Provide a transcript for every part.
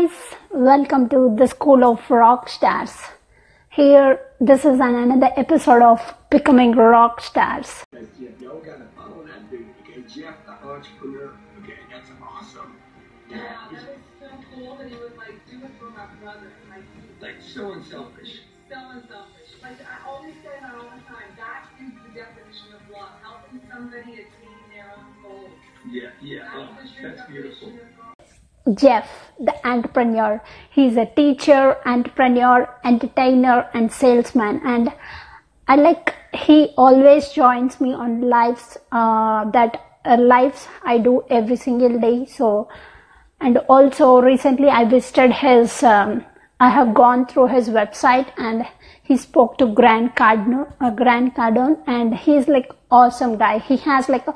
guys, welcome to the School of Rock Stars. Here, this is an another episode of Becoming Rock Stars. Y'all gotta follow that dude, okay? Jeff, the entrepreneur. Okay, that's awesome. Yeah, that was so cool that he was like, do it for my brother. Like, Like, so unselfish. so unselfish. Like, I always say that all the time. That is the definition of love. Helping somebody attain their own goals. Yeah, yeah. That Oh, that's beautiful. Jeff, the entrepreneur. He's a teacher, entrepreneur, entertainer, and salesman. And I like he always joins me on lives uh, that uh, lives I do every single day. So, and also recently I visited his. Um, I have gone through his website and he spoke to Grand Cardone, uh, Grant Cardone, and he's like awesome guy. He has like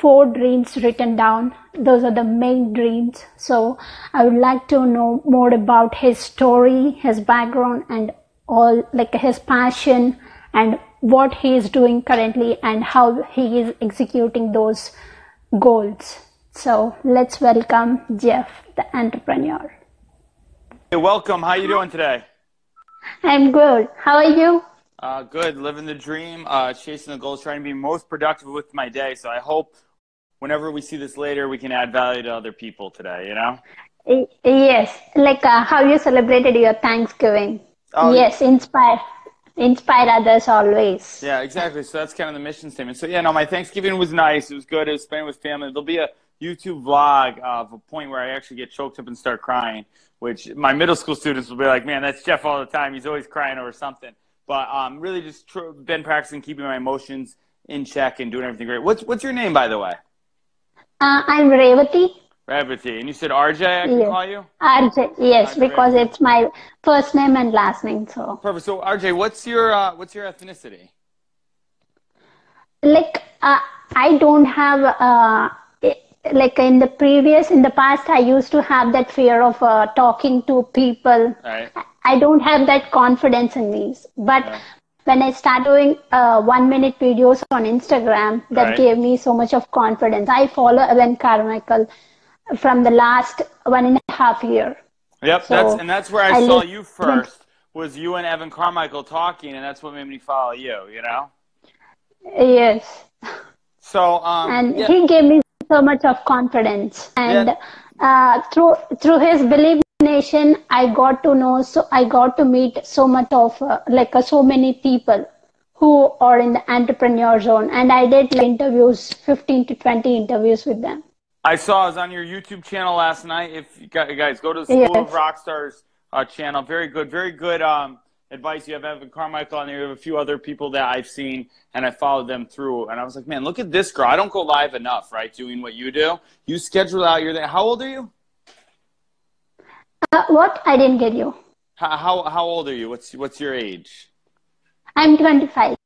four dreams written down. Those are the main dreams. So I would like to know more about his story, his background, and all like his passion and what he is doing currently and how he is executing those goals. So let's welcome Jeff, the entrepreneur. Hey, welcome. How are you doing today? I'm good. How are you? Uh, good. Living the dream, uh, chasing the goals, trying to be most productive with my day. So I hope whenever we see this later, we can add value to other people today. You know? Yes, like uh, how you celebrated your Thanksgiving. Oh, yes, inspire, inspire others always. Yeah, exactly. So that's kind of the mission statement. So yeah, no, my Thanksgiving was nice. It was good. It was spent with family. There'll be a YouTube vlog of a point where I actually get choked up and start crying, which my middle school students will be like, "Man, that's Jeff all the time. He's always crying over something." But um, really, just tr- been practicing keeping my emotions in check and doing everything great. What's what's your name, by the way? Uh, I'm Revati. Revati. And you said RJ. I can Yes. call you. RJ, yes, RJ. because it's my first name and last name. So, Perfect. So RJ, what's your uh, what's your ethnicity? like, uh, I don't have, uh, like in the previous, in the past, I used to have that fear of uh, talking to people. Right. I don't have that confidence in me. But Yeah. When I start doing uh, one minute videos on Instagram, that Right. gave me so much of confidence. I follow Evan Carmichael from the last one and a half year. Yep. So, that's and that's where I, I saw you first. Was you and Evan Carmichael talking, and that's what made me follow you. You know. Yes. So um. and yeah. he gave me so much of confidence and uh, through through his Believe Nation i got to know so i got to meet so much of uh, like uh, so many people who are in the entrepreneur zone. And i did like, interviews 15 to 20 interviews with them. I saw I was on your YouTube channel last night. If you guys go to the School of Rockstars uh, channel, very good, very good um, advice. You have Evan Carmichael on there. You have a few other people that I've seen, and I followed them through. And I was like, man, look at this girl. I don't go live enough, right? Doing what you do. You schedule out. You're there. How old are you? uh, what i didn't get you How, how how old are you? What's what's your age? i'm 25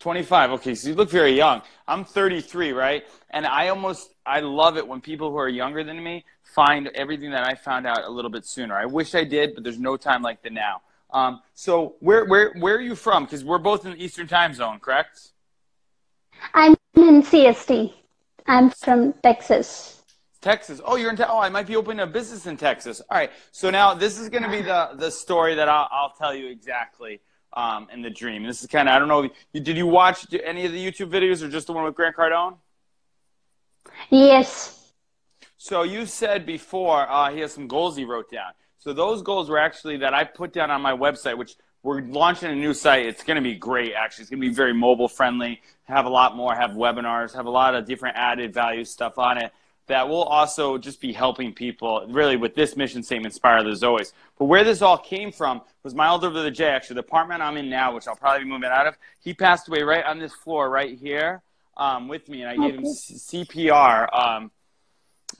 25. Okay, so you look very young. I'm 33, right? And I almost I love it when people who are younger than me find everything that I found out a little bit sooner. I wish I did, but there's no time like the now. Um, so where where where are you from? Because we're both in the Eastern Time Zone, correct? i'm in cst i'm from texas Texas. Oh, you're in. Te- oh, I might be opening a business in Texas. All right. So now this is going to be the the story that I'll, I'll tell you exactly um, in the dream. This is kind of I don't know. You, did you watch any of the YouTube videos or just the one with Grant Cardone? yes So you said before uh, he has some goals he wrote down. So those goals were actually that I put down on my website, which we're launching a new site. It's going to be great, actually. It's going to be very mobile friendly. Have a lot more. Have webinars. Have a lot of different added value stuff on it. That will also just be helping people really with this mission statement, inspire the always. But where this all came from was my older brother Jay. Actually, the apartment I'm in now, which I'll probably be moving out of, he passed away right on this floor right here um, with me, and I gave him CPR. Um,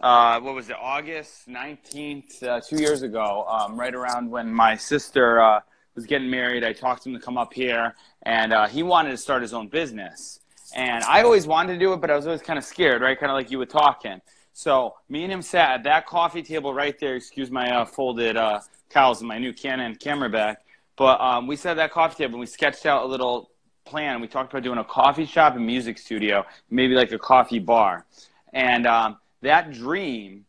uh, what was it, August 19th, uh, two years ago, um, right around when my sister uh, was getting married. I talked him to come up here, and uh, he wanted to start his own business. And I always wanted to do it, but I was always kind of scared, right? Kind of like you were talking. So me and him sat at that coffee table right there. Excuse my uh, folded uh, towels and my new Canon camera back. But um, we sat at that coffee table and we sketched out a little plan. We talked about doing a coffee shop and music studio, maybe like a coffee bar. And um, that dream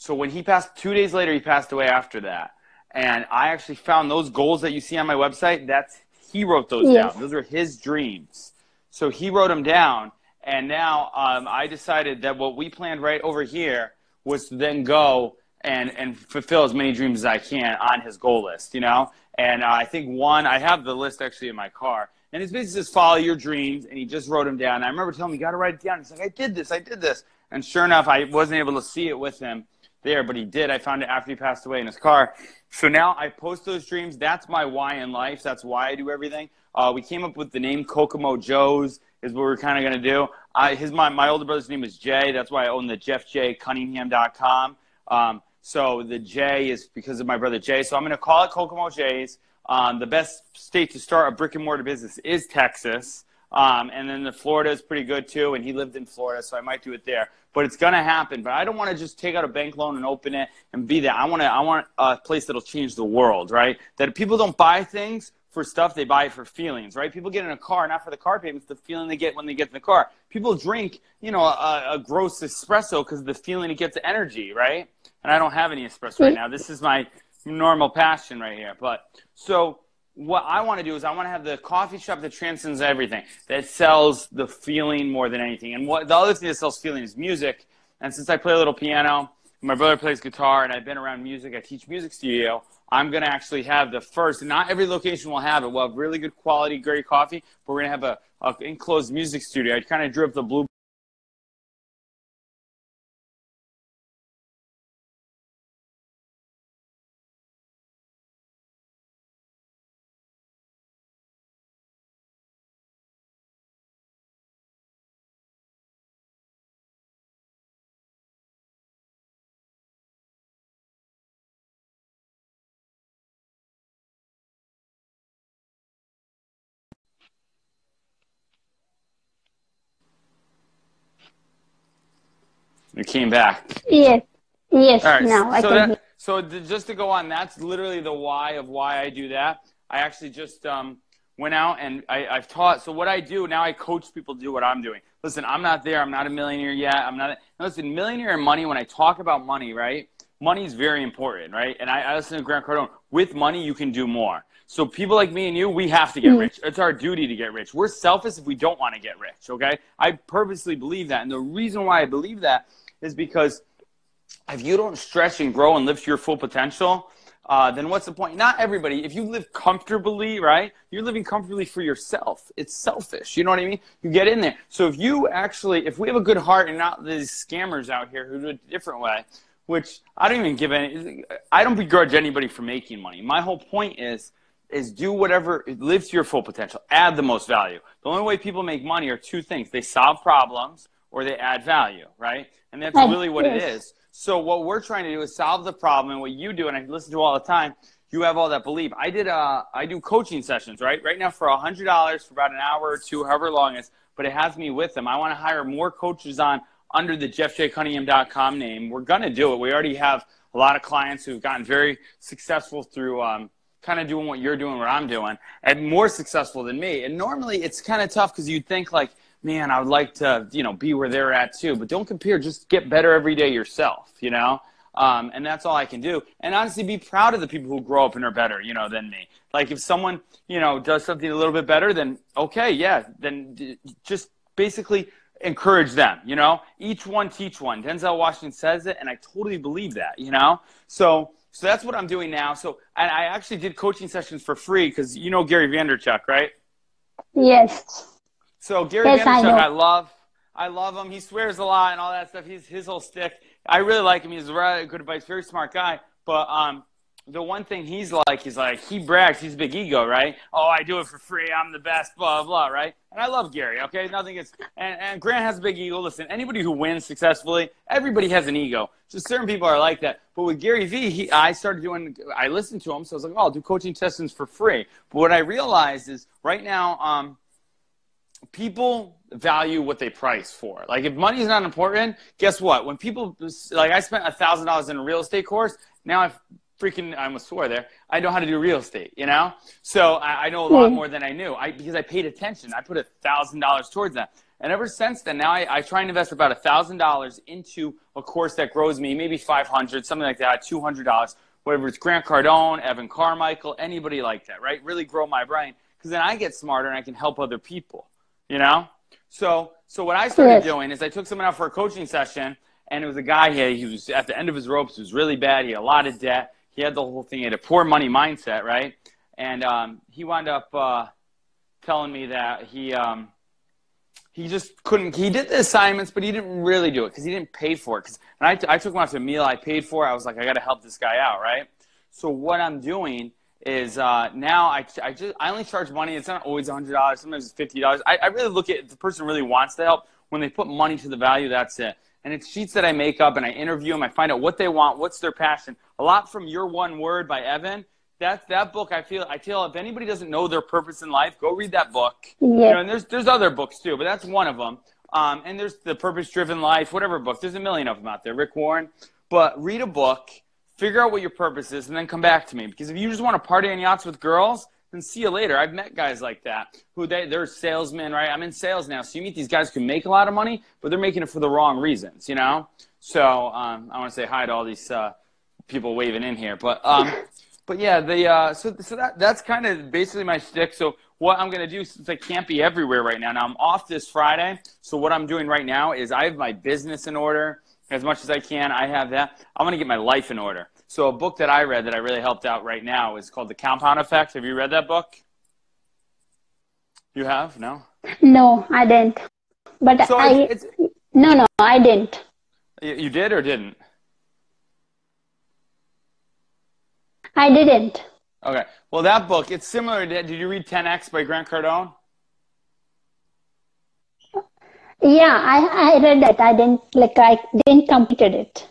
So when he passed, two days later, he passed away after that. And I actually found those goals that you see on my website. That's he wrote those Yes. down. Those are his dreams. So he wrote them down. And now um, I decided that what we planned right over here was to then go and, and fulfill as many dreams as I can on his goal list, you know? And uh, I think one, I have the list actually in my car. And it's basically just follow your dreams. And he just wrote them down. And I remember telling him, you got to write it down. He's like, I did this, I did this. And sure enough, I wasn't able to see it with him there, but he did. I found it after he passed away in his car. So now I post those dreams. That's my why in life. That's why I do everything. Uh, we came up with the name Kokomo Joe's is what we're kind of going to do. I, his my, my older brother's name is Jay. That's why I own the JeffJCunningham.com. Um, so the J is because of my brother Jay. So I'm going to call it Kokomo J's. Um, the best state to start a brick and mortar business is Texas. Um, and then the Florida is pretty good too. And he lived in Florida, so I might do it there. But it's going to happen. But I don't want to just take out a bank loan and open it and be that. I want to. I want a place that'll change the world, right? That people don't buy things for stuff; they buy it for feelings, right? People get in a car not for the car payments, the feeling they get when they get in the car. People drink, you know, a, a gross espresso because the feeling it gets energy, right? And I don't have any espresso right now. This is my normal passion right here. But so what I want to do is I want to have the coffee shop that transcends everything, that sells the feeling more than anything. And what the other thing that sells feeling is music. And since I play a little piano, my brother plays guitar, and I've been around music, I teach music studio. I'm going to actually have the first, not every location will have it. We'll have really good quality, great coffee, but we're going to have a, a enclosed music studio. I kind of drew up the blue It came back. Yes. Yes. All right. Now I so can that, hear. so just to go on, that's literally the why of why I do that. I actually just um, went out and I, I've taught. So what I do now, I coach people to do what I'm doing. Listen, I'm not there. I'm not a millionaire yet. I'm not. Listen, millionaire and money. When I talk about money, right? Money is very important, right? And I, I listen to Grant Cardone. With money, you can do more. So people like me and you, we have to get rich. It's our duty to get rich. We're selfish if we don't want to get rich. Okay? I purposely believe that, and the reason why I believe that is because if you don't stretch and grow and live to your full potential, uh, then what's the point? Not everybody. If you live comfortably, right? You're living comfortably for yourself. It's selfish. You know what I mean? You get in there. So if you actually, if we have a good heart and not these scammers out here who do it a different way, which I don't even give any, I don't begrudge anybody for making money. My whole point is, is do whatever, live to your full potential, add the most value. The only way people make money are two things: they solve problems or they add value, right? And that's really what it is. So what we're trying to do is solve the problem, and what you do, and I listen to all the time. You have all that belief. I did. Uh, I do coaching sessions, right? Right now, for a hundred dollars for about an hour or two, however long it is. But it has me with them. I want to hire more coaches on under the JeffJCunningham.com name. We're gonna do it. We already have a lot of clients who've gotten very successful through um, kind of doing what you're doing, what I'm doing, and more successful than me. And normally, it's kind of tough because you'd think like, man, I would like to, you know, be where they're at too. But don't compare. Just get better every day yourself. You know. Um, and that's all I can do. And honestly, be proud of the people who grow up and are better, you know, than me. Like if someone, you know, does something a little bit better, then okay, yeah, then just basically encourage them. You know, each one teach one. Denzel Washington says it, and I totally believe that. You know, so so that's what I'm doing now. So and I actually did coaching sessions for free because you know Gary Vaynerchuk, right? Yes. So Gary Yes, I Vaynerchuk, know. I, love. I love him. He swears a lot and all that stuff. He's his whole stick. I really like him. He's a really good advice, very smart guy. But um, the one thing he's like, he's like he brags. He's a big ego, right? Oh, I do it for free. I'm the best. Blah blah, right? And I love Gary. Okay, nothing is. And, and Grant has a big ego. Listen, anybody who wins successfully, everybody has an ego. Just certain people are like that. But with Gary Vee, he, I started doing. I listened to him, so I was like, oh, I'll do coaching sessions for free. But what I realized is right now, um, people value what they price for. Like if money is not important, guess what? When people like I spent a thousand dollars in a real estate course, now I've freaking I almost swore there. I know how to do real estate, you know? So I, I know a lot Hmm. more than I knew. I because I paid attention. I put a thousand dollars towards that. And ever since then, now I, I try and invest about a $1,000 into a course that grows me, maybe 500 something like that, $200, whatever it's Grant Cardone, Evan Carmichael, anybody like that, right? Really grow my brain because then I get smarter and I can help other people, you know? So, so what I started doing is I took someone out for a coaching session and it was a guy here. He was at the end of his ropes. He was really bad. He had a lot of debt. He had the whole thing. He had a poor money mindset, right? And um, he wound up uh, telling me that he um, he just couldn't. He did the assignments, but he didn't really do it because he didn't pay for it. Because and I, I took him out to a meal I paid for. I was like, I got to help this guy out, right? So what I'm doing is uh, now I, I just I only charge money. It's not always hundred dollars. Sometimes it's fifty dollars. I, I really look at if the person really wants to help. When they put money to the value, that's it. And it's sheets that I make up and I interview them. I find out what they want, what's their passion. A lot from Your One Word by Evan. That that book, I feel I feel if anybody doesn't know their purpose in life, go read that book. You know, and there's there's other books too, but that's one of them. Um, and there's the Purpose Driven Life, whatever book. There's a million of them out there. Rick Warren. But read a book, figure out what your purpose is, and then come back to me. Because if you just want to party on yachts with girls, then see you later. I've met guys like that who they they're salesmen, right? I'm in sales now, so you meet these guys who make a lot of money, but they're making it for the wrong reasons, you know. So um, I want to say hi to all these uh, people waving in here, but um, but yeah, the uh, so so that that's kind of basically my shtick. So what I'm gonna do since I can't be everywhere right now. Now I'm off this Friday, so what I'm doing right now is I have my business in order as much as I can. I have that. I'm gonna get my life in order. So a book that I read that I really helped out right now is called The Compound Effect. Have you read that book? You have? No. No, I didn't. But So I it's, it's no no I didn't. you you did or didn't? I didn't. Okay. Well, that book it's similar. To, did you read 10x by Grant Cardone? Yeah, I I read that. I didn't like I didn't completed it.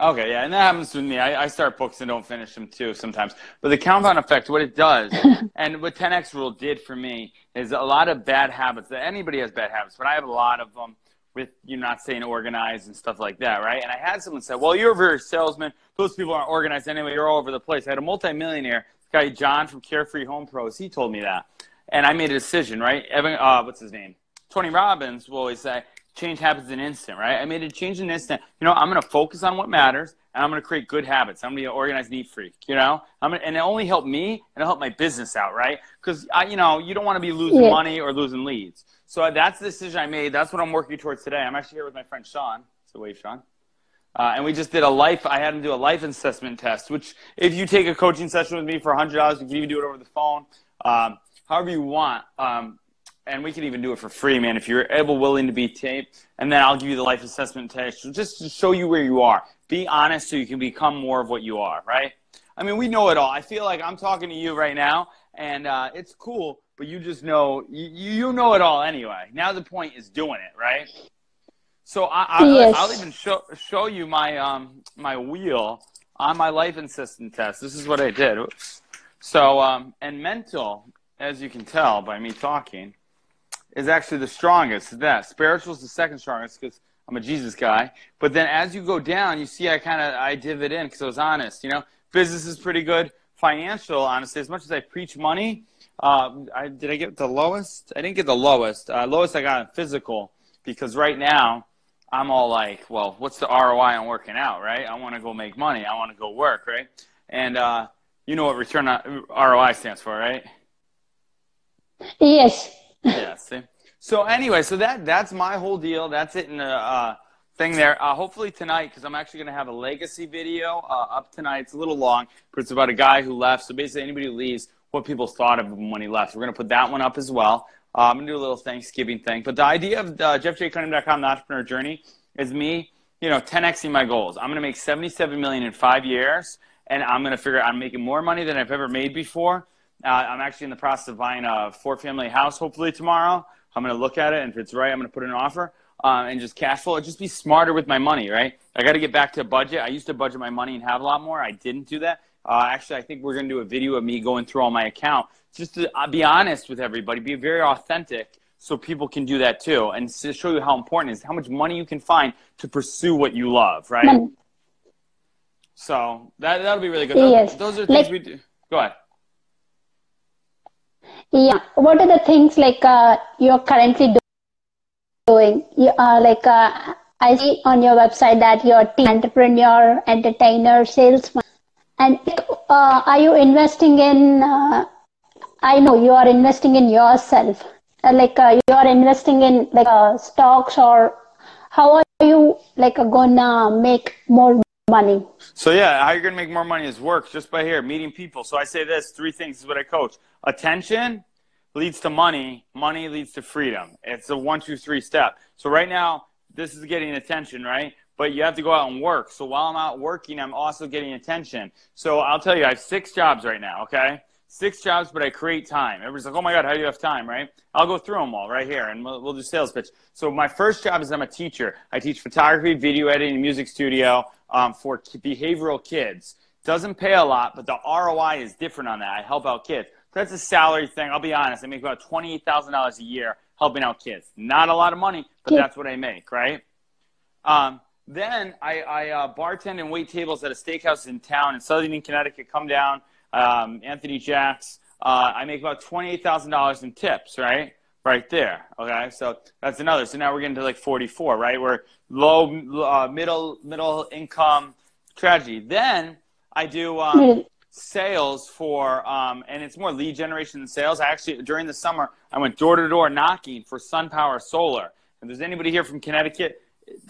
Okay, yeah, and that happens with me. I, I start books and don't finish them too sometimes. But the compound effect, what it does, and what 10x rule did for me, is a lot of bad habits. That anybody has bad habits, but I have a lot of them with you not staying organized and stuff like that, right? And I had someone say, "Well, you're a very salesman. Those people aren't organized anyway. You're all over the place." I had a multimillionaire this guy, John from Carefree Home Pros. He told me that, and I made a decision, right? Evan, uh, what's his name? Tony Robbins will always say, change happens in an instant, right? I made a change in an instant. You know, I'm going to focus on what matters and I'm going to create good habits. I'm going to be an organized neat freak, you know? I'm gonna, and it only help me and it'll help my business out, right? Because, you know, you don't want to be losing Yeah. money or losing leads. So that's the decision I made. That's what I'm working towards today. I'm actually here with my friend Sean. So wave, Sean. Uh, and we just did a life. I had him do a life assessment test, which if you take a coaching session with me for hundred dollars, you can even do it over the phone, um, however you want. Um, and we can even do it for free, man, if you're able, willing to be taped. And then I'll give you the life assessment test just to show you where you are. Be honest so you can become more of what you are, right? I mean, we know it all. I feel like I'm talking to you right now, and uh, it's cool, but you just know you, you know it all anyway. Now the point is doing it, right? So I, I, Yes. I'll even show show you my um my wheel on my life assessment test. This is what I did. Oops. So um and mental, as you can tell by me talking, is actually the strongest. That spiritual is the second strongest because I'm a Jesus guy. But then as you go down, you see I kind of I div it in because I was honest. You know, business is pretty good. Financial, honestly, as much as I preach money, uh, I did I get the lowest? I didn't get the lowest. Uh, lowest I got in physical because right now I'm all like, well, what's the ROI on working out, right? I want to go make money. I want to go work, right? And uh, you know what return on ROI stands for, right? Yes. Yeah. See. So anyway, so that that's my whole deal. That's it in the uh, thing there. Uh, hopefully tonight, because I'm actually going to have a legacy video uh, up tonight. It's a little long, but it's about a guy who left. So basically, anybody who leaves, what people thought of him when he left. We're going to put that one up as well. Uh, I'm going to do a little Thanksgiving thing. But the idea of uh, JeffJCunningham.com, the entrepreneur journey, is me, you know, 10xing my goals. I'm going to make 77 million in five years, and I'm going to figure out I'm making more money than I've ever made before. Uh, I'm actually in the process of buying a four family house hopefully tomorrow. I'm going to look at it, and if it's right, I'm going to put in an offer um, and just cash flow. Just be smarter with my money, right? I got to get back to a budget. I used to budget my money and have a lot more. I didn't do that. Uh, actually, I think we're going to do a video of me going through all my account just to uh, be honest with everybody, be very authentic so people can do that too and to show you how important it is, how much money you can find to pursue what you love, right? So that, that'll be really good. Yes. Those, those are things Like- we do. Go ahead. Yeah. What are the things like uh, you're currently do- doing? You, uh, like uh, I see on your website that you're teen entrepreneur, entertainer, salesman, and uh, are you investing in? Uh, I know you are investing in yourself. Uh, like you are investing in like stocks or how are you like gonna make more money? So yeah, how you're gonna make more money is work just by here meeting people. So I say this three things is what I coach: attention leads to money, money leads to freedom. It's a one, two, three step. So right now, this is getting attention, right? But you have to go out and work. So while I'm out working, I'm also getting attention. So I'll tell you, I have six jobs right now. Okay six jobs, but I create time. Everybody's like, oh my God, how do you have time, right? I'll go through them all right here and we'll, we'll do sales pitch. So my first job is I'm a teacher. I teach photography, video editing, music studio um, for behavioral kids. Doesn't pay a lot, but the ROI is different on that. I help out kids. That's a salary thing. I'll be honest. I make about $28,000 a year helping out kids. Not a lot of money, but that's what I make, right? Um, then I, I uh, bartend and wait tables at a steakhouse in town in Southern Connecticut. Come down um, Anthony Jacks. Uh, I make about twenty-eight thousand dollars in tips, right? Right there. Okay, so that's another. So now we're getting to like forty-four, right? We're low, uh, middle, middle income strategy. Then I do um, sales for, um, and it's more lead generation than sales. I actually during the summer I went door to door knocking for SunPower Solar. If there's anybody here from Connecticut,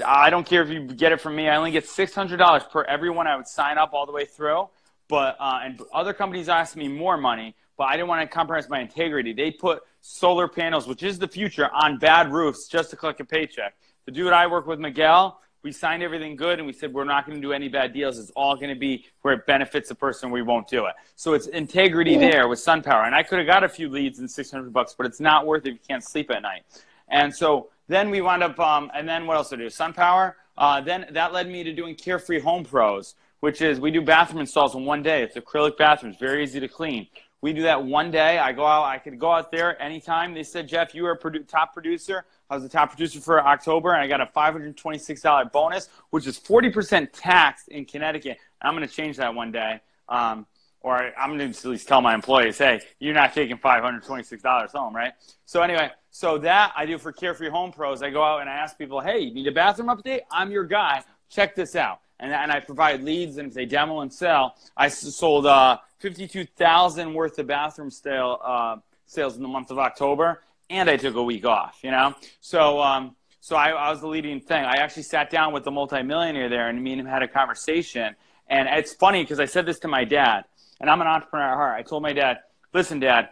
I don't care if you get it from me. I only get six hundred dollars per everyone I would sign up all the way through but uh, and other companies ask me more money, but I didn't want to compromise my integrity. They put solar panels, which is the future, on bad roofs just to collect a paycheck. The dude I work with, Miguel, we signed everything good and we said we're not going to do any bad deals. It's all going to be where it benefits the person. We won't do it. So it's integrity there with SunPower. And I could have got a few leads in 600 bucks, but it's not worth it if you can't sleep at night. And so then we wound up, um, and then what else did I do? SunPower. Uh, then that led me to doing Carefree Home Pros which is we do bathroom installs in one day. It's acrylic bathrooms, very easy to clean. We do that one day. I go out. I could go out there anytime. They said, Jeff, you are a produ- top producer. I was the top producer for October, and I got a $526 bonus, which is 40% taxed in Connecticut. I'm going to change that one day. Um, or I'm going to at least tell my employees, hey, you're not taking $526 home, right? So anyway, so that I do for Carefree Home Pros. I go out and I ask people, hey, you need a bathroom update? I'm your guy. Check this out and, and I provide leads. And if they demo and sell, I sold uh, 52,000 worth of bathroom sale, uh, sales in the month of October, and I took a week off. You know, so um, so I, I was the leading thing. I actually sat down with the multimillionaire there, and me and him had a conversation. And it's funny because I said this to my dad, and I'm an entrepreneur at heart. I told my dad, "Listen, Dad."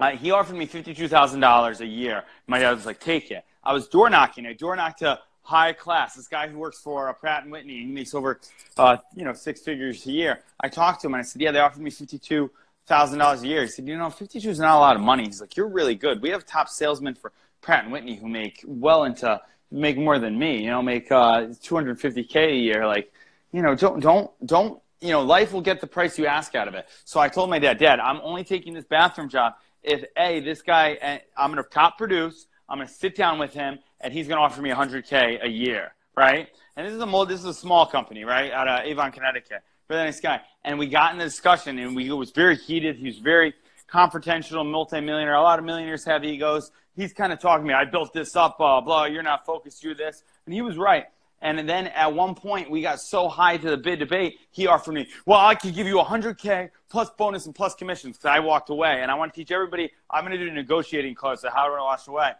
Uh, he offered me fifty-two thousand dollars a year. My dad was like, "Take it." I was door knocking. I door knocked to high class. This guy who works for uh, Pratt and Whitney, he makes over, uh, you know, six figures a year. I talked to him and I said, yeah, they offered me fifty-two thousand dollars a year. He said, you know, fifty-two is not a lot of money. He's like, you're really good. We have top salesmen for Pratt and Whitney who make well into make more than me. You know, make uh, two hundred fifty k a year. Like, you know, don't don't don't. You know, life will get the price you ask out of it. So I told my dad, Dad, I'm only taking this bathroom job if a this guy eh, I'm gonna top produce. I'm gonna sit down with him and he's going to offer me 100k a year, right? And this is a this is a small company, right, out of Avon, Connecticut. Very nice guy. And we got in the discussion, and we it was very heated. He was very confrontational, multimillionaire. A lot of millionaires have egos. He's kind of talking to me. I built this up, blah blah. You're not focused. You're this, and he was right. And then at one point, we got so high to the bid debate, he offered me, well, I could give you 100K plus bonus and plus commissions. Because I walked away. And I want to teach everybody, I'm going to do a negotiating clause of how to wash away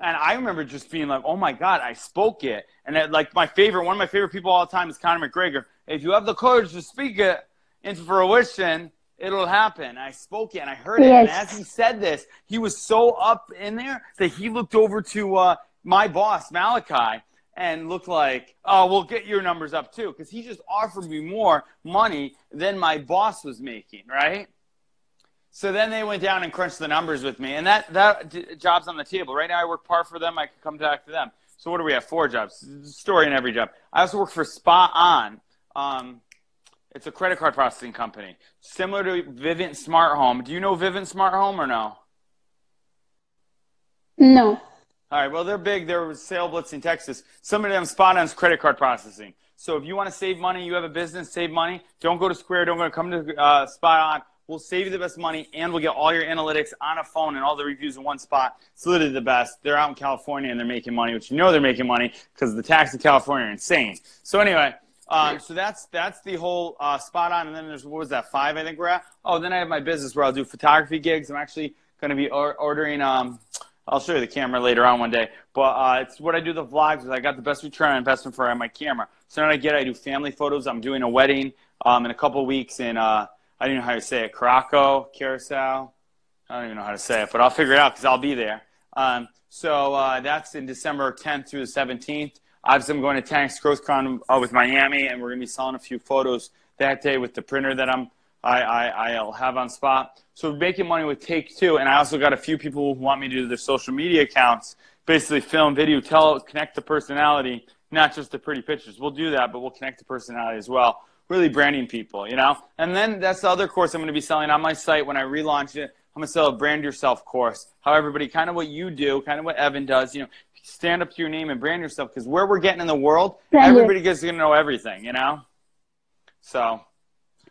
and I remember just being like, "Oh my God, I spoke it!" And it, like my favorite, one of my favorite people all the time is Conor McGregor. If you have the courage to speak it into fruition, it'll happen. I spoke it and I heard it. Yes. And as he said this, he was so up in there that he looked over to uh, my boss Malachi and looked like, "Oh, we'll get your numbers up too," because he just offered me more money than my boss was making. Right? So then they went down and crunched the numbers with me, and that that job's on the table right now. I work part for them. I could come back to them. So what do we have? Four jobs. Story in every job. I also work for Spot On. Um, it's a credit card processing company, similar to Vivint Smart Home. Do you know Vivint Smart Home or no? No. All right. Well, they're big. They're sale blitz in Texas. Some of them Spot On's credit card processing. So if you want to save money, you have a business, save money. Don't go to Square. Don't go to come to uh, Spot On We'll save you the best money, and we'll get all your analytics on a phone and all the reviews in one spot. It's literally the best. They're out in California and they're making money, which you know they're making money because the tax in California are insane. So anyway, um, so that's that's the whole uh, spot on. And then there's what was that five? I think we're at. Oh, then I have my business where I'll do photography gigs. I'm actually going to be or- ordering. Um, I'll show you the camera later on one day. But uh, it's what I do the vlogs is I got the best return on investment for my camera. So now I get I do family photos. I'm doing a wedding um, in a couple weeks in uh, I don't know how to say it, Caraco, Curacao. I don't even know how to say it, but I'll figure it out because I'll be there. Um, so uh, that's in December 10th through the 17th. Obviously, I'm going to 10x GrowthCon uh, with Miami, and we're going to be selling a few photos that day with the printer that I'm I, I, I'll have on spot. So we're making money with Take Two, and I also got a few people who want me to do their social media accounts, basically film, video, tell, connect the personality, not just the pretty pictures. We'll do that, but we'll connect the personality as well. Really branding people, you know. And then that's the other course I'm going to be selling on my site when I relaunch it. I'm going to sell a brand yourself course. How everybody, kind of what you do, kind of what Evan does, you know, stand up to your name and brand yourself because where we're getting in the world, Brand everybody gets to know everything, you know. So,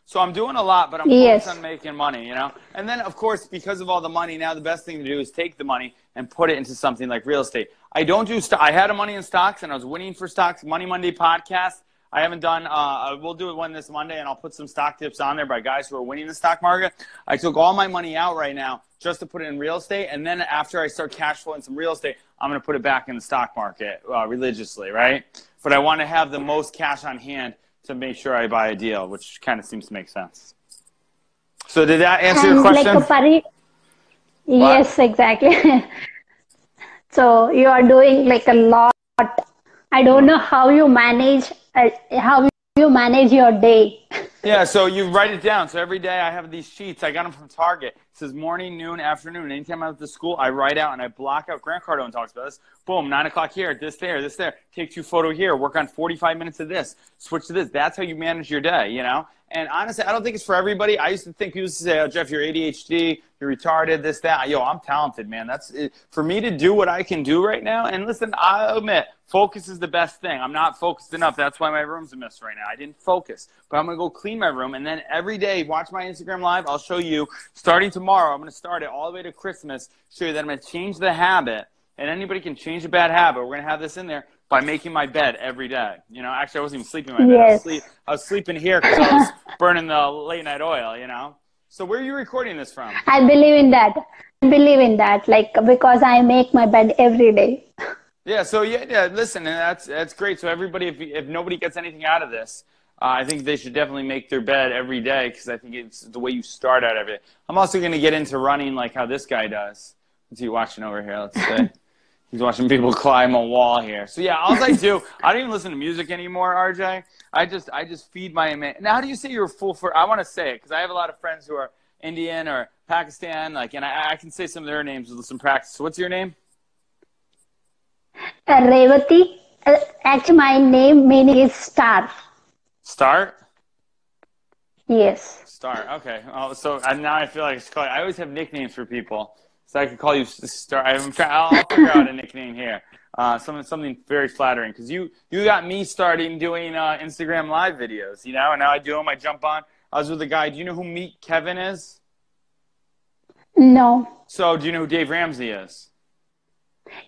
so I'm doing a lot, but I'm Yes. focused on making money, you know. And then, of course, because of all the money, now the best thing to do is take the money and put it into something like real estate. I don't do. St- I had a money in stocks, and I was winning for stocks. Money Monday podcast. I haven't done. Uh, we'll do it one this Monday, and I'll put some stock tips on there by guys who are winning the stock market. I took all my money out right now just to put it in real estate, and then after I start cash flowing some real estate, I'm going to put it back in the stock market uh, religiously, right? But I want to have the most cash on hand to make sure I buy a deal, which kind of seems to make sense. So did that answer your question? like pari- yes exactly so you are doing like a lot i don't know how you manage uh, how you manage your day Yeah, so you write it down. So every day I have these sheets. I got them from Target. It says morning, noon, afternoon. Anytime I'm at the school, I write out and I block out. Grant Cardone talks about this. Boom, nine o'clock here, this there, this there. Take two photo here. Work on 45 minutes of this. Switch to this. That's how you manage your day, you know? And honestly, I don't think it's for everybody. I used to think people used to say, oh, Jeff, you're ADHD, you're retarded, this, that. Yo, I'm talented, man. That's it. For me to do what I can do right now, and listen, I admit, focus is the best thing. I'm not focused enough. That's why my room's a mess right now. I didn't focus. But I'm to go clean my room. And then every day, watch my Instagram live. I'll show you, starting tomorrow, I'm going to start it all the way to Christmas, show you that I'm going to change the habit. And anybody can change a bad habit. We're going to have this in there by making my bed every day. You know, actually, I wasn't even sleeping in my bed. I, was Yes. sleep, I was sleeping here because I was burning the late night oil, you know? So where are you recording this from? i believe in that i believe in that like because i make my bed every day Yeah, so yeah, yeah listen, and that's that's great. So everybody, if if nobody gets anything out of this, uh, I think they should definitely make their bed every day because I think it's the way you start out every day. I'm also going to get into running like how this guy does. What's he watching over here? Let's see. He's watching people climb a wall here. So yeah, all I do, I don't even listen to music anymore, RJ. I just I just feed my ima- now. How do you say you're full for? I want to say it because I have a lot of friends who are Indian or Pakistan, like, and I, I can say some of their names with some practice. So what's your name? uh, revati uh, actually my name meaning is star Start. yes Star. Okay. Oh, so I, now I feel like it's called, I always have nicknames for people, so I could call you S- Star. I'm trying. I'll, I'll figure out a nickname here. Uh, something something very flattering because you you got me starting doing uh, Instagram live videos, you know, and now I do them. I jump on. I was with a guy. Do you know who Meet Kevin is? no So do you know who Dave Ramsey is?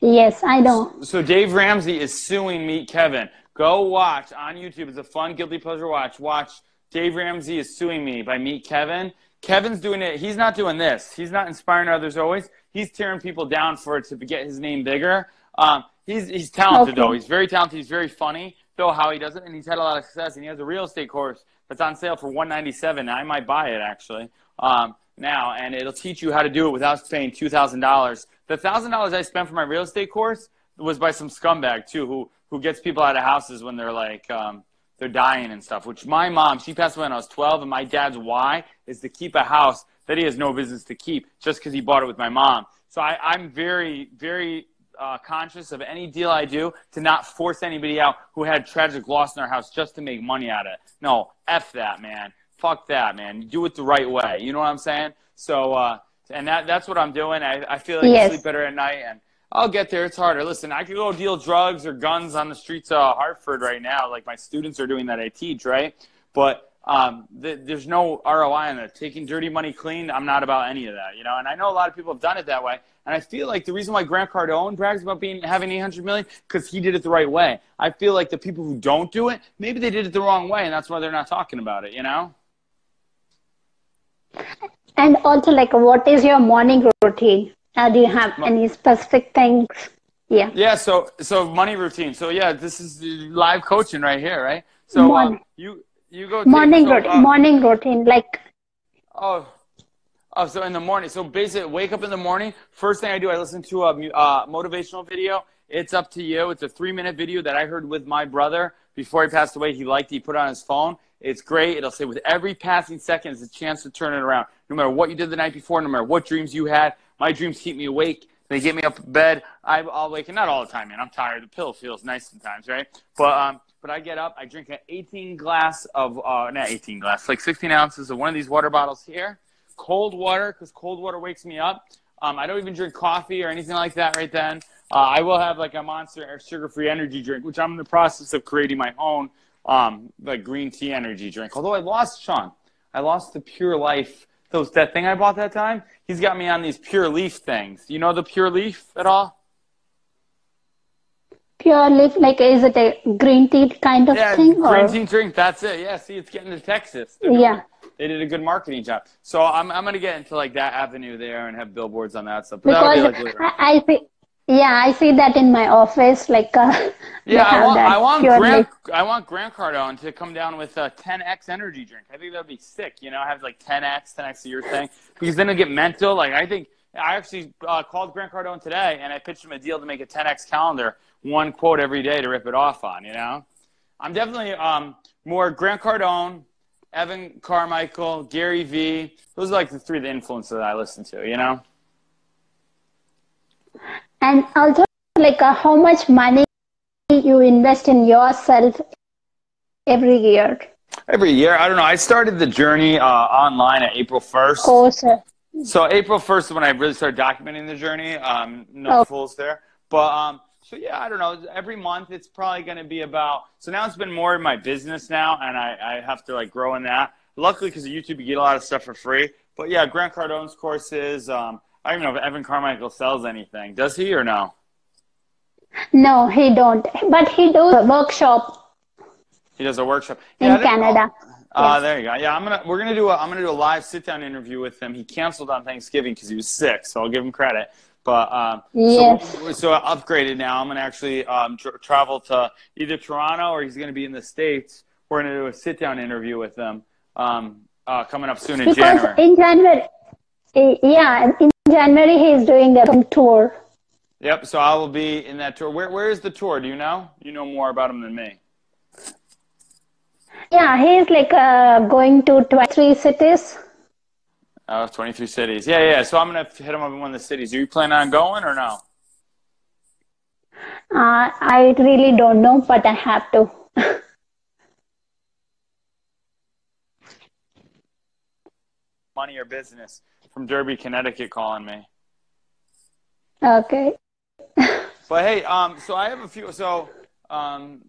yes i know So Dave Ramsey is suing Meet Kevin. Go watch on YouTube. It's a fun guilty pleasure watch. Watch Dave Ramsey is suing me by Meet Kevin. Kevin's doing it. He's not doing this. He's not inspiring others always. He's tearing people down for it to get his name bigger. Um, he's he's talented Okay. though. He's very talented. He's very funny though how he does it, and he's had a lot of success. And he has a real estate course that's on sale for one ninety seven. I might buy it actually um, now, and it'll teach you how to do it without paying two thousand dollars. The thousand dollars I spent for my real estate course was by some scumbag too, who who gets people out of houses when they're like um, they're dying and stuff. Which my mom, she passed away when I was twelve, and my dad's why is to keep a house that he has no business to keep just because he bought it with my mom. So I, I'm very very uh, conscious of any deal I do to not force anybody out who had tragic loss in their house just to make money out of it. No, f that man. Fuck that man. Do it the right way. You know what I'm saying? So uh, and that that's what I'm doing. I, I feel like I sleep better at night and. I'll get there. It's harder. Listen, I could go deal drugs or guns on the streets of Hartford right now, like my students are doing that I teach, right? But um, th- there's no ROI on that. Taking dirty money clean, I'm not about any of that, you know. And I know a lot of people have done it that way. And I feel like the reason why Grant Cardone brags about being having 800 million because he did it the right way. I feel like the people who don't do it, maybe they did it the wrong way, and that's why they're not talking about it, you know. And also, like, what is your morning routine? Uh, do you have any specific things? Yeah. Yeah. So so money routine. So yeah, this is live coaching right here, right? So um, Morning. you you go take- Morning so, routine. uh, morning routine. Like, Oh, oh, so in the morning. So basically, wake up in the morning. First thing I do, I listen to a uh, motivational video. It's up to you. It's a three minute video that I heard with my brother before he passed away. He liked. it. He put it on his phone. It's great. It'll say with every passing second is a chance to turn it around. No matter what you did the night before, no matter what dreams you had. My dreams keep me awake. They get me up in bed. I, I'll wake, not all the time, man. I'm tired. The pill feels nice sometimes, right? But um, but I get up. I drink an 18 glass of uh, not 18 glass, like 16 ounces of one of these water bottles here. Cold water, because cold water wakes me up. Um, I don't even drink coffee or anything like that right then. Uh, I will have like a monster sugar-free energy drink, which I'm in the process of creating my own um, like green tea energy drink. Although I lost Sean, I lost the Pure Life. Those that thing I bought that time. He's got me on these Pure Leaf things. You know the Pure Leaf at all? pure leaf, like, is it a green tea kind of Yeah, thing? Or? green tea drink. That's it. Yeah, see, it's getting to Texas. They're doing- Yeah. they did a good marketing job. So I'm I'm gonna get into like that avenue there and have billboards on that stuff. But Because be like I, I yeah, I see that in my office. Like, uh, Yeah, I want I want Grant. I want Grant Cardone to come down with a 10x energy drink. I think that'd be sick. You know, I have like 10x, 10x of your thing because then it'll get mental. Like I think I actually uh, called Grant Cardone today and I pitched him a deal to make a 10x calendar, one quote every day to rip it off on. You know, I'm definitely um, more Grant Cardone, Evan Carmichael, Gary Vee. Those are like the three the influences that I listen to. You know. And also, like, uh, how much money you invest in yourself every year? Every year, I don't know. I started the journey uh, online at April 1st. Course. uh, So April 1st is when I really started documenting the journey. Um, no Oh. fools there. But um, so yeah, I don't know. Every month it's probably going to be about. So now it's been more in my business now, and I, I have to like grow in that. Luckily, because of YouTube, you get a lot of stuff for free. But yeah, Grant Cardone's courses. Um, I don't even know if Evan Carmichael sells anything. Does he or no? No, he don't. But he does a workshop He does a workshop in I didn't. Canada. Uh, Yes. there you go. Yeah, I'm gonna we're gonna do a I'm gonna do a live sit down interview with him. He canceled on Thanksgiving because he was sick, so I'll give him credit. But um, Yes. so, so I upgraded now. I'm gonna actually um, tr- travel to either Toronto or he's gonna be in the states. We're gonna do a sit down interview with him um, uh, coming up soon in Because January. in January, eh, yeah, in January he's doing a tour. Yep. So I will be in that tour. Where Where is the tour? Do you know? You know more about him than me. Yeah, he's like uh, going to 23 cities. Oh, 23 cities. Yeah, yeah. So I'm gonna hit him up in one of the cities. Are you planning on going or no? Uh, I really don't know, but I have to. Money or business from Derby, Connecticut, calling me. okay. But hey, um, so I have a few. So, um,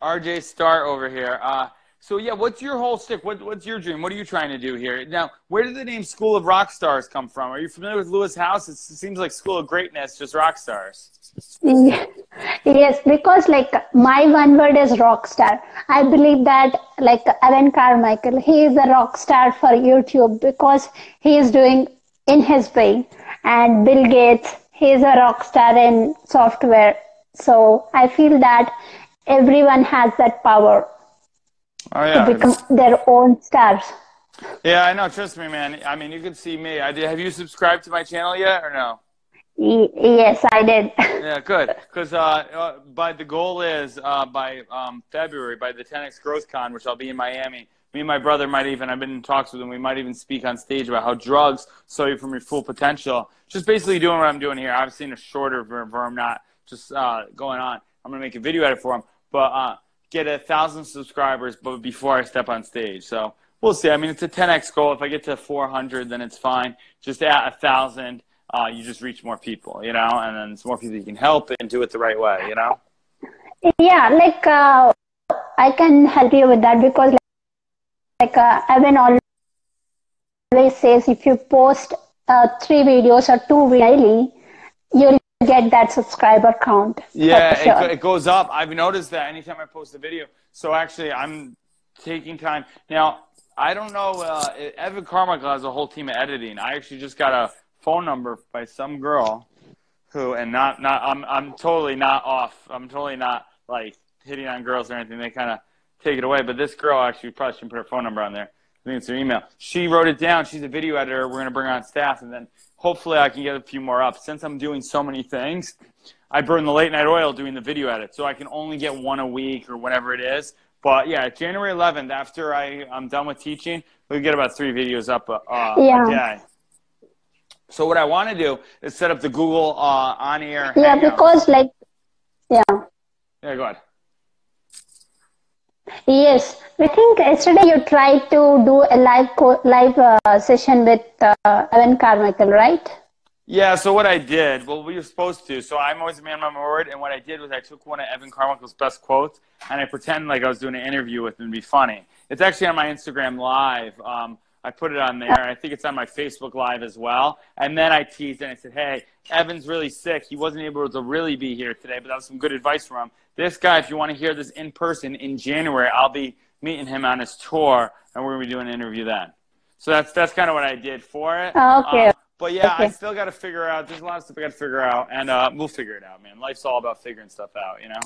RJ Star over here. Uh, so yeah, what's your whole stick? What, what's your dream? What are you trying to do here? Now, where did the name School of Rock Stars come from? Are you familiar with Lewis Howes? It seems like School of Greatness, just rock stars. Yes, because like my one word is rock star. I believe that like Evan Carmichael, he is a rock star for YouTube because he is doing in his way. And Bill Gates, he is a rock star in software. So I feel that everyone has that power Oh to yeah, become their own stars. yeah. I know. Trust me, man. I mean, you can see me. I did. Have you subscribed to my channel yet, or no? Y- yes, I did. Yeah, good. Because uh, uh, by the goal is uh, by um, February, by the 10x Growth Con, which I'll be in Miami. Me and my brother might even. I've been in talks with him. We might even speak on stage about how drugs slow you from your full potential. Just basically doing what I'm doing here. i've seen a shorter version, I'm not just uh, going on. I'm gonna make a video edit for him, but uh, get a thousand subscribers, but before I step on stage. So we'll see. I mean, it's a 10x goal. If I get to 400, then it's fine. Just at a thousand uh, you just reach more people, you know, and then it's more people you can help and do it the right way, you know. Yeah, like uh, I can help you with that because like uh, Evan always says, if you post uh, three videos or two daily, you'll get that subscriber count. Yeah, for it, it goes up. I've noticed that anytime I post a video. So actually, I'm taking time now. I don't know. Uh, Evan Carmichael has a whole team of editing. I actually just got a phone number by some girl who, and not not. I'm I'm totally not off. I'm totally not like hitting on girls or anything. They kind of take it away. But this girl actually probably shouldn't put her phone number on there. I think it's her email. She wrote it down. She's a video editor. We're gonna bring her on staff, and then hopefully I can get a few more up. Since I'm doing so many things, I burn the late night oil doing the video edit, so I can only get one a week or whatever it is. But yeah, January 11th, after I I'm done with teaching, we'll get about three videos up uh, Yeah. a day. So what I want to do is set up the Google uh, on air. Yeah, because like, yeah. yeah, go ahead. Yes, I think yesterday you tried to do a live live uh, session with uh, Evan Carmichael, right? Yeah, so what I did, well, we were supposed to. So I'm always a man of my word, and what I did was I took one of Evan Carmichael's best quotes, and I pretend like I was doing an interview with him to be funny. It's actually on my Instagram Live. Um, I put it on there. I think it's on my Facebook Live as well. And then I teased and I said, "Hey, Evan's really sick. He wasn't able to really be here today, but that was some good advice from him. This guy, if you want to hear this in person in January, I'll be meeting him on his tour, and we're gonna be doing an interview then." So that's that's kind of what I did for it. Oh, okay. Um, but yeah, I still got to figure out. There's a lot of stuff I got to figure out, and uh, we'll figure it out, man. Life's all about figuring stuff out, you know.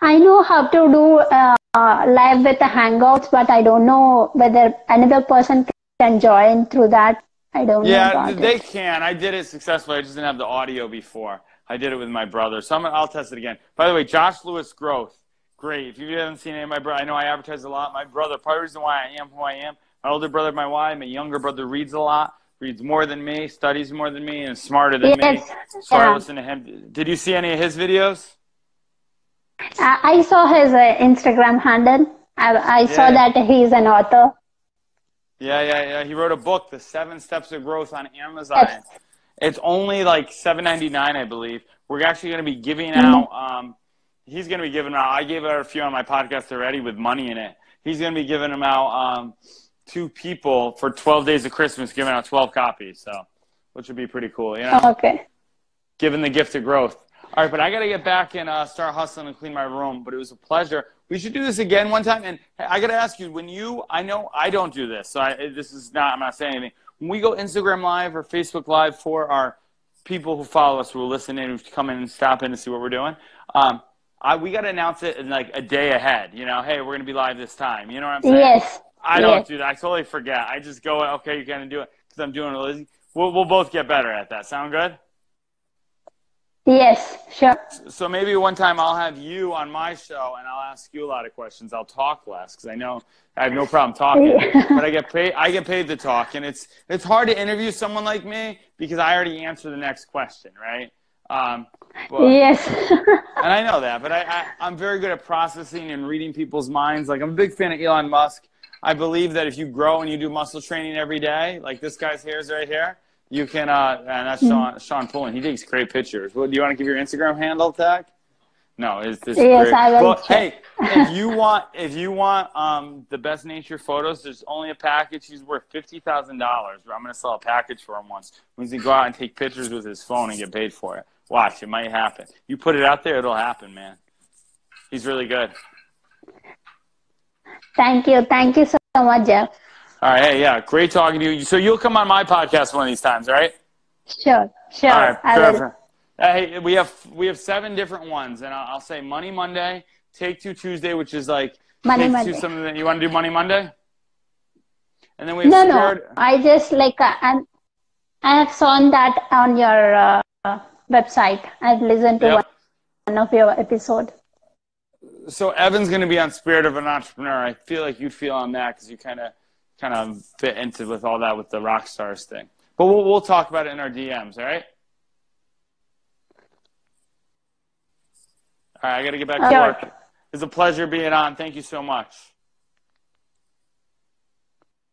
I know how to do uh, Uh, live with the Hangouts, but I don't know whether another person can join through that. I don't know Yeah, they it. can. I did it successfully. I just didn't have the audio before. I did it with my brother, so I'm, I'll test it again. By the way, Josh Lewis Growth, great. If you haven't seen any of my brother, I know I advertise a lot. My brother, part of the reason why I am who I am. My older brother, my wife, my younger brother reads a lot, reads more than me, studies more than me, and is smarter than me. Yes, So I yeah. listen to him. Did you see any of his videos? I saw his uh, Instagram handle. I, I saw Yeah. that he's an author. Yeah, yeah, yeah. He wrote a book, The Seven Steps of Growth, on Amazon. Yes. It's only like seven ninety nine, I believe. We're actually going to be giving Mm-hmm. out. Um, he's going to be giving out. I gave out a few on my podcast already with money in it. He's going to be giving them out um, two people for twelve days of Christmas, giving out twelve copies. So, which would be pretty cool, you know, Okay. giving the gift of growth. All right, but I got to get back and uh, start hustling and clean my room. But it was a pleasure. We should do this again one time. And I got to ask you, when you, I know I don't do this, so I, this is not. I'm not saying anything. When we go Instagram Live or Facebook Live for our people who follow us, who will listen in, who come in and stop in and see what we're doing, um, I, we got to announce it in like a day ahead. You know, hey, we're going to be live this time. You know what I'm saying? Yes. I don't yes. do that. I totally forget. I just go, okay, you're going to do it because I'm doing it. We'll, we'll both get better at that. Sound good? Yes, sure. So maybe one time I'll have you on my show and I'll ask you a lot of questions. I'll talk less because I know I have no problem talking, but I get paid. I get paid to talk, and it's it's hard to interview someone like me because I already answer the next question, right? Um, but- Yes. and I know that, but I, I I'm very good at processing and reading people's minds. Like I'm a big fan of Elon Musk. I believe that if you grow and you do muscle training every day, like this guy's hair's right here, you can. Uh, and that's Sean Sean Pullen. He takes great pictures. Well, do you want to give your Instagram handle, Tag? No, it's this. Yes, great. I Well, hey, if you want, if you want um, the best nature photos, there's only a package. He's worth fifty thousand dollars. I'm going to sell a package for him once. He's going to go out and take pictures with his phone and get paid for it. Watch, it might happen. You put it out there, it'll happen, man. He's really good. Thank you. Thank you so much, Jeff. All right, hey, yeah, great talking to you. So you'll come on my podcast one of these times, right? Sure. Sure. All right, perfect. Hey, we have we have seven different ones, and I'll, I'll say Money Monday, Take Two Tuesday, which is like Money Monday. Something that you want to do Money Monday, and then we have No, no. I just like uh, I'm, I have seen that on your uh, website. I've listened to Yep. one of your episode. So Evan's going to be on Spirit of an Entrepreneur. I feel like you'd feel on that because you kind of kind of fit into with all that with the rock stars thing. But we'll we'll talk about it in our DMs. All right. All right, I got to get back to Sure. work. It's a pleasure being on. Thank you so much.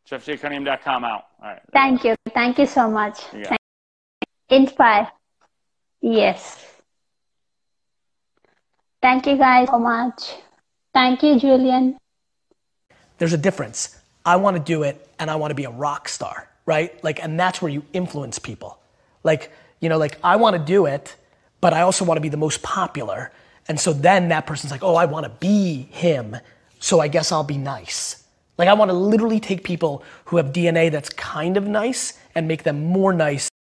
JeffJCunningham.com out. All right. Thank you. Thank you so much. You got Thank- Inspire. Yes. Thank you guys so much. Thank you, Julian. there's a difference. I want to do it and I want to be a rock star, right? Like, and that's where you influence people. Like, you know, like I want to do it, but I also want to be the most popular. And so then that person's like, oh, I want to be him. So I guess I'll be nice. Like, I want to literally take people who have DNA that's kind of nice and make them more nice